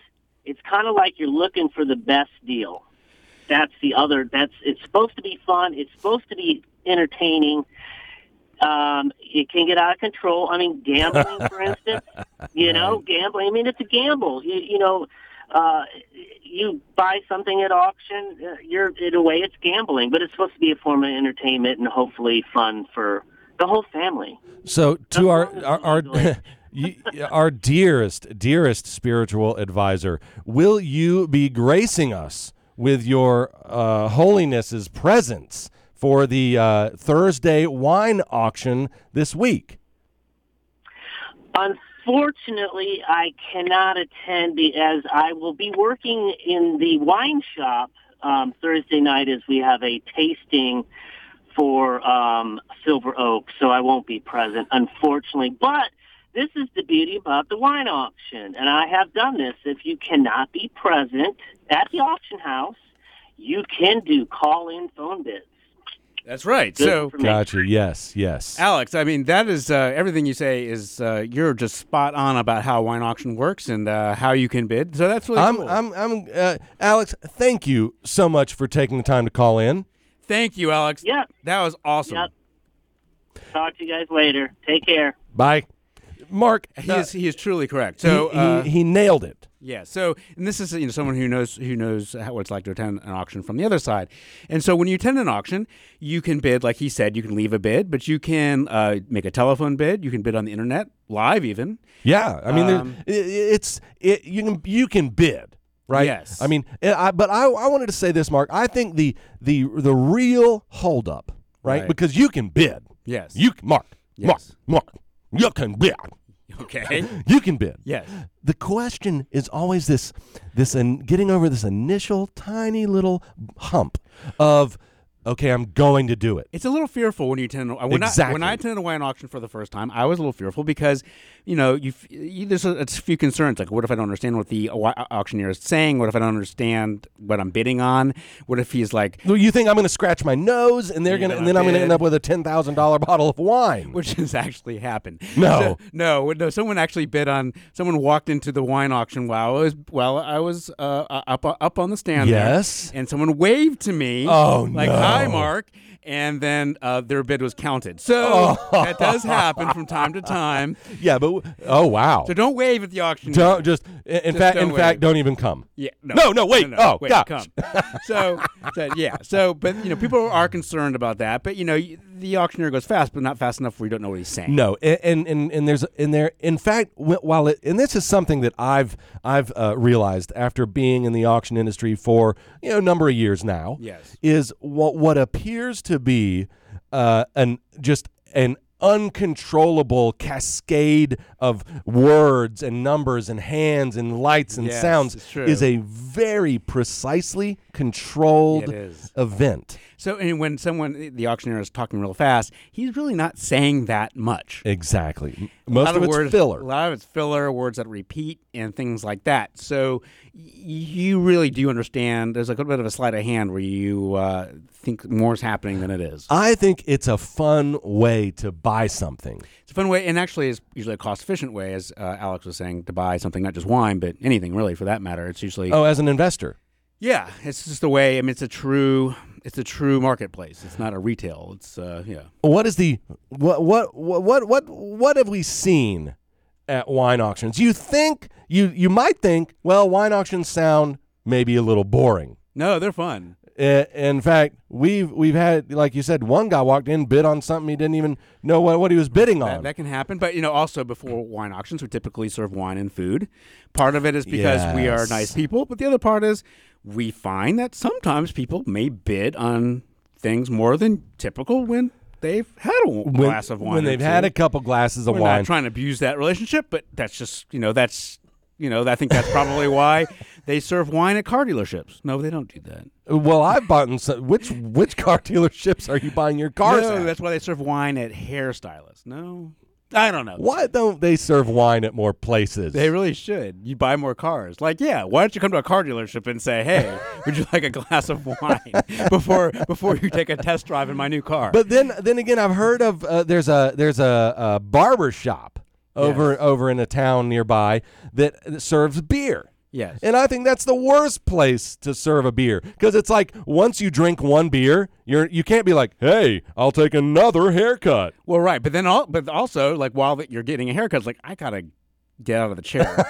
It's kind of like you're looking for the best deal. That's the other. That's it's supposed to be fun. It's supposed to be entertaining. Um, it can get out of control. I mean, gambling, for instance. *laughs* You know, gambling. I mean, it's a gamble. You, you know, uh, you buy something at auction. Uh, you're in a way, it's gambling, but it's supposed to be a form of entertainment and hopefully fun for the whole family. So to our our our, you enjoy it. you- our dearest dearest spiritual advisor, will you be gracing us with your uh, holiness's presence for the uh, Thursday wine auction this week? Unfortunately, I cannot attend as I will be working in the wine shop um, Thursday night as we have a tasting for um, Silver Oak, so I won't be present, unfortunately. But this is the beauty about the wine auction, and I have done this. If you cannot be present at the auction house, you can do call-in phone bids. That's right. Good So. Gotcha. Yes. Yes. Alex, I mean, that is uh, everything you say is uh, you're just spot on about how wine auction works and uh, how you can bid. So that's really I'm, cool. I'm, I'm, uh, Alex. Thank you so much for taking the time to call in. Thank you, Alex. Yep. That was awesome. Yep. Talk to you guys later. Take care. Bye, Mark. He uh, is he is truly correct. So he, uh, he, he nailed it. Yeah. So, and this is you know someone who knows who knows how, what it's like to attend an auction from the other side. And so, when you attend an auction, you can bid, like he said, you can leave a bid, but you can uh, make a telephone bid. You can bid on the internet, live even. Yeah, I mean, Um, i- i it's it, you can you can bid, right? Yes. I mean, I, but I I wanted to say this, Mark. I think the the the real holdup, right? Right. Because you can bid. Yes. You can, Mark. Yes. Mark. Mark. You can bid. Okay. *laughs* You can bid. yes. The question is always this this and getting over this initial tiny little hump of okay, I'm going to do it. It's a little fearful when you attend. uh, When I, Exactly. when I attended a wine auction for the first time, I was a little fearful because, you know, you, you there's a, a few concerns. Like, what if I don't understand what the auctioneer is saying? What if I don't understand what I'm bidding on? What if he's like, Well, you think I'm going to scratch my nose and they're going to and then I'm going to end up with a ten thousand dollar bottle of wine? which has actually happened. No. So- no, no. Someone actually bid on. Someone walked into the wine auction while I was while I was uh, up up on the stand. there, Yes. and someone waved to me. Oh, like no. Hi, mark, and then uh, their bid was counted. So that does happen from time to time. *laughs* Yeah, but oh wow. So don't wave at the auction. Don't just in Just fact don't in fact don't even come. Yeah. No. No, no, wait. Oh, wait, gosh. come. So, so, yeah. So, but you know, people are concerned about that. But you know, the auctioneer goes fast, but not fast enough where you don't know what he's saying. No, and and and, and there's in there. In fact, while it and this is something that I've I've uh, realized after being in the auction industry for you know a number of years now. Yes. is what what appears to be uh, an just an uncontrollable cascade of words and numbers and hands and lights and Yes, sounds is a very precisely controlled event. So, and when someone, the auctioneer is talking real fast, he's really not saying that much. Exactly. Most lot of it's words, filler. A lot of it's filler, words that repeat, and things like that. So you really do understand. There's like a bit of a sleight of hand where you uh, think more is happening than it is. I think it's a fun way to buy something. It's a fun way, and actually, is usually a cost-efficient way, as uh, Alex was saying, to buy something, not just wine, but anything really, for that matter. It's usually, Oh, as an investor. yeah, it's just a way. I mean, it's a true, it's a true marketplace. It's not a retail. It's uh, yeah. What is the what what what what what, what have we seen at wine auctions? You think you you might think, well, wine auctions sound maybe a little boring. No, they're fun. Uh, in fact, we've we've had like you said, one guy walked in, bid on something he didn't even know what, what he was bidding on. That, that can happen, but you know, also before wine auctions, we typically serve wine and food. Part of it is because we are nice people, but the other part is we find that sometimes people may bid on things more than typical when they've had a when, glass of wine. when they've had a couple glasses of We're wine. not trying to abuse that relationship, but that's just you know that's you know I think that's probably why they serve wine at car dealerships. No, they don't do that. well, I've bought in some, which which car *laughs* dealerships are you buying your cars no, at? that's why they serve wine at hairstylists. No, I don't know. Why don't they serve wine at more places? They really should. You buy more cars. Like, yeah, why don't you come to a car dealership and say, "Hey, would you like a glass of wine *laughs* before before you take a test drive in my new car?" But then, then again, I've heard of uh, there's a there's a, a barber shop over Yes. over in a town nearby that, that serves beer. Yes, And I think that's the worst place to serve a beer because it's like once you drink one beer, you're you can't be like, "Hey, I'll take another haircut." well, right. But then, all, but also, like, while that you're getting a haircut, it's like I gotta get out of the chair.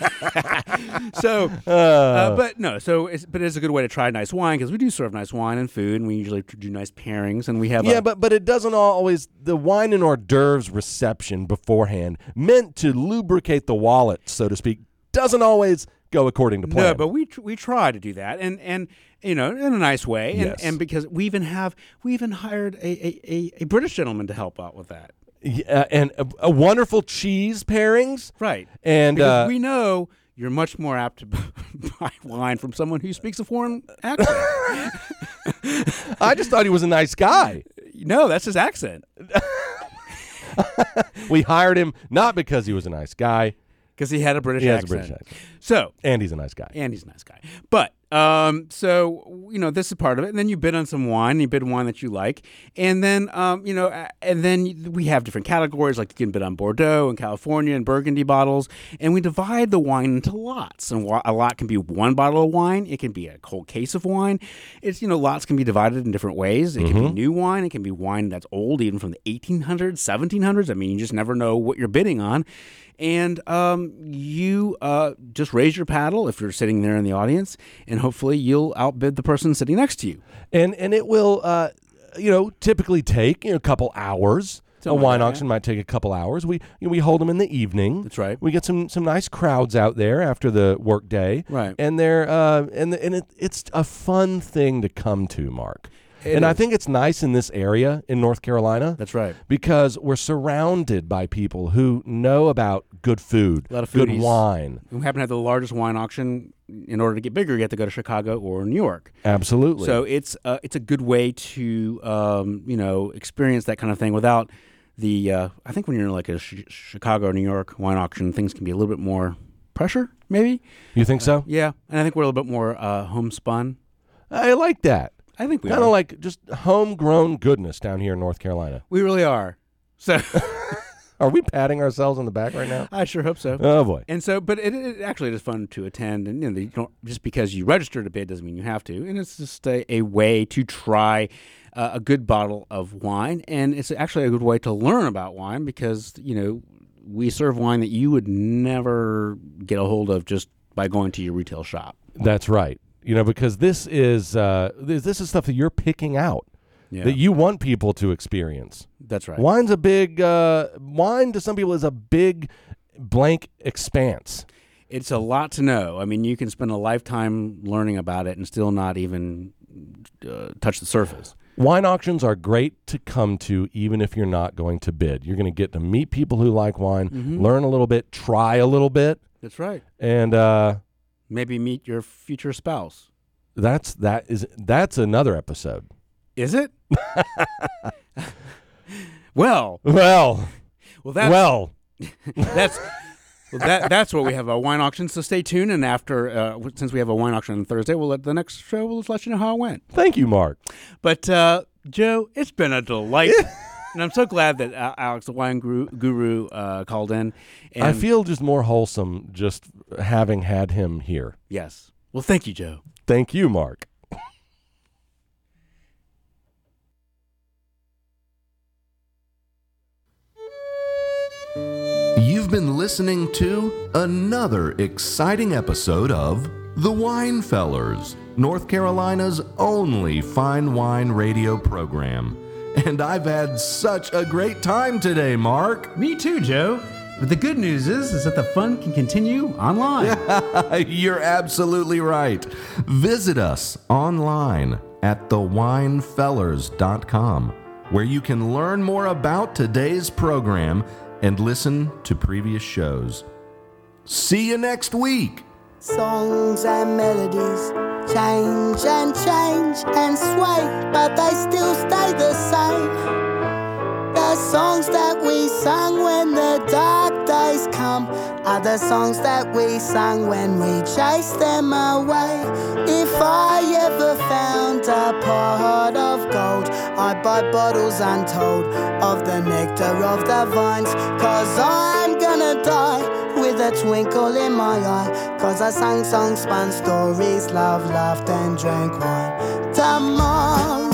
*laughs* so, uh, but no. So, it's, but it's a good way to try nice wine because we do serve nice wine and food, and we usually do nice pairings, and we have Yeah, a, but but it doesn't always the wine and hors d'oeuvres reception beforehand meant to lubricate the wallet, so to speak, doesn't always go according to plan. No, but we tr- we try to do that, and and you know, in a nice way, and, Yes. and because we even have we even hired a, a, a, a British gentleman to help out with that, Yeah, and a, a wonderful cheese pairings. right? And uh, we know you're much more apt to *laughs* buy wine from someone who speaks a foreign accent. *laughs* I just thought he was a nice guy. no, that's his accent *laughs* We hired him not because he was a nice guy. Because he had a British He has a accent. British accent, So and he's a nice guy. and he's a nice guy. But um, so you know, this is part of it. And then you bid on some wine. You bid wine that you like, and then um, you know, and then we have different categories. Like you can bid on Bordeaux and California and Burgundy bottles, and we divide the wine into lots. And a lot can be one bottle of wine. It can be a whole case of wine. It's you know, lots can be divided in different ways. It can be new wine. It can be wine that's old, even from the 1800s, 1700s. I mean, you just never know what you're bidding on. And um, you uh, just raise your paddle if you're sitting there in the audience, and hopefully you'll outbid the person sitting next to you. and and it will uh you know typically take you know, a couple hours a Something like wine that, auction might take a couple hours we you know, we hold them in the evening That's right. we get some some nice crowds out there after the work day Right. and they're uh and and it, it's a fun thing to come to mark It and I think it's nice in this area in North Carolina. That's right. Because we're surrounded by people who know about good food, A lot of good foodies. wine. We happen to have the largest wine auction. In order to get bigger, you have to go to Chicago or New York. Absolutely. So it's uh, it's a good way to um, you know experience that kind of thing without the. Uh, I think when you're in like a sh- Chicago or New York wine auction, things can be a little bit more pressure, maybe. you think so? Yeah, and I think we're a little bit more uh, homespun. I like that. I think we Kind of like just homegrown goodness down here in North Carolina. we really are. So *laughs* Are we patting ourselves on the back right now? I sure hope so. Oh boy. And so, but it, it actually is fun to attend, and you know, you don't just because you register to bid doesn't mean you have to, and it's just a, a way to try uh, a good bottle of wine, and it's actually a good way to learn about wine because you know we serve wine that you would never get a hold of just by going to your retail shop. That's right. You know, because this is uh, this, this is stuff that you're picking out Yeah, that you want people to experience. that's right. Wine's a big uh, wine to some people is a big blank expanse. It's a lot to know. I mean, you can spend a lifetime learning about it and still not even uh, touch the surface. Wine auctions are great to come to even if you're not going to bid. You're going to get to meet people who like wine, Mm-hmm. learn a little bit, try a little bit, That's right. and uh, Maybe meet your future spouse. that's that is that's another episode. Is it? well, Well, well, that's well, *laughs* that's well, that that's what we have a wine auction. So stay tuned, and after uh, since we have a wine auction on Thursday, we'll let the next show. We'll just let you know how it went. thank you, Mark. But uh, Joe, it's been a delight. *laughs* And I'm so glad that uh, Alex, the wine guru, guru uh, called in. And I feel just more wholesome just having had him here. yes. Well, thank you, Joe. Thank you, Mark. You've been listening to another exciting episode of The Wine Fellers, North Carolina's only fine wine radio program. And I've had such a great time today, Mark. Me too, Joe. But the good news is, is that the fun can continue online. *laughs* You're absolutely right. Visit us online at thewinefellers.com, where you can learn more about today's program and listen to previous shows. See you next week. Songs and melodies change and change and sway, but they still stay the same. The songs that we sang when the dark days come are the songs that we sang when we chased them away. If I ever found a pot of gold, I'd buy bottles untold of the nectar of the vines. Cause I'm gonna die with a twinkle in my eye. Cause I sang songs, spun stories, loved, laughed, and drank wine. Tomorrow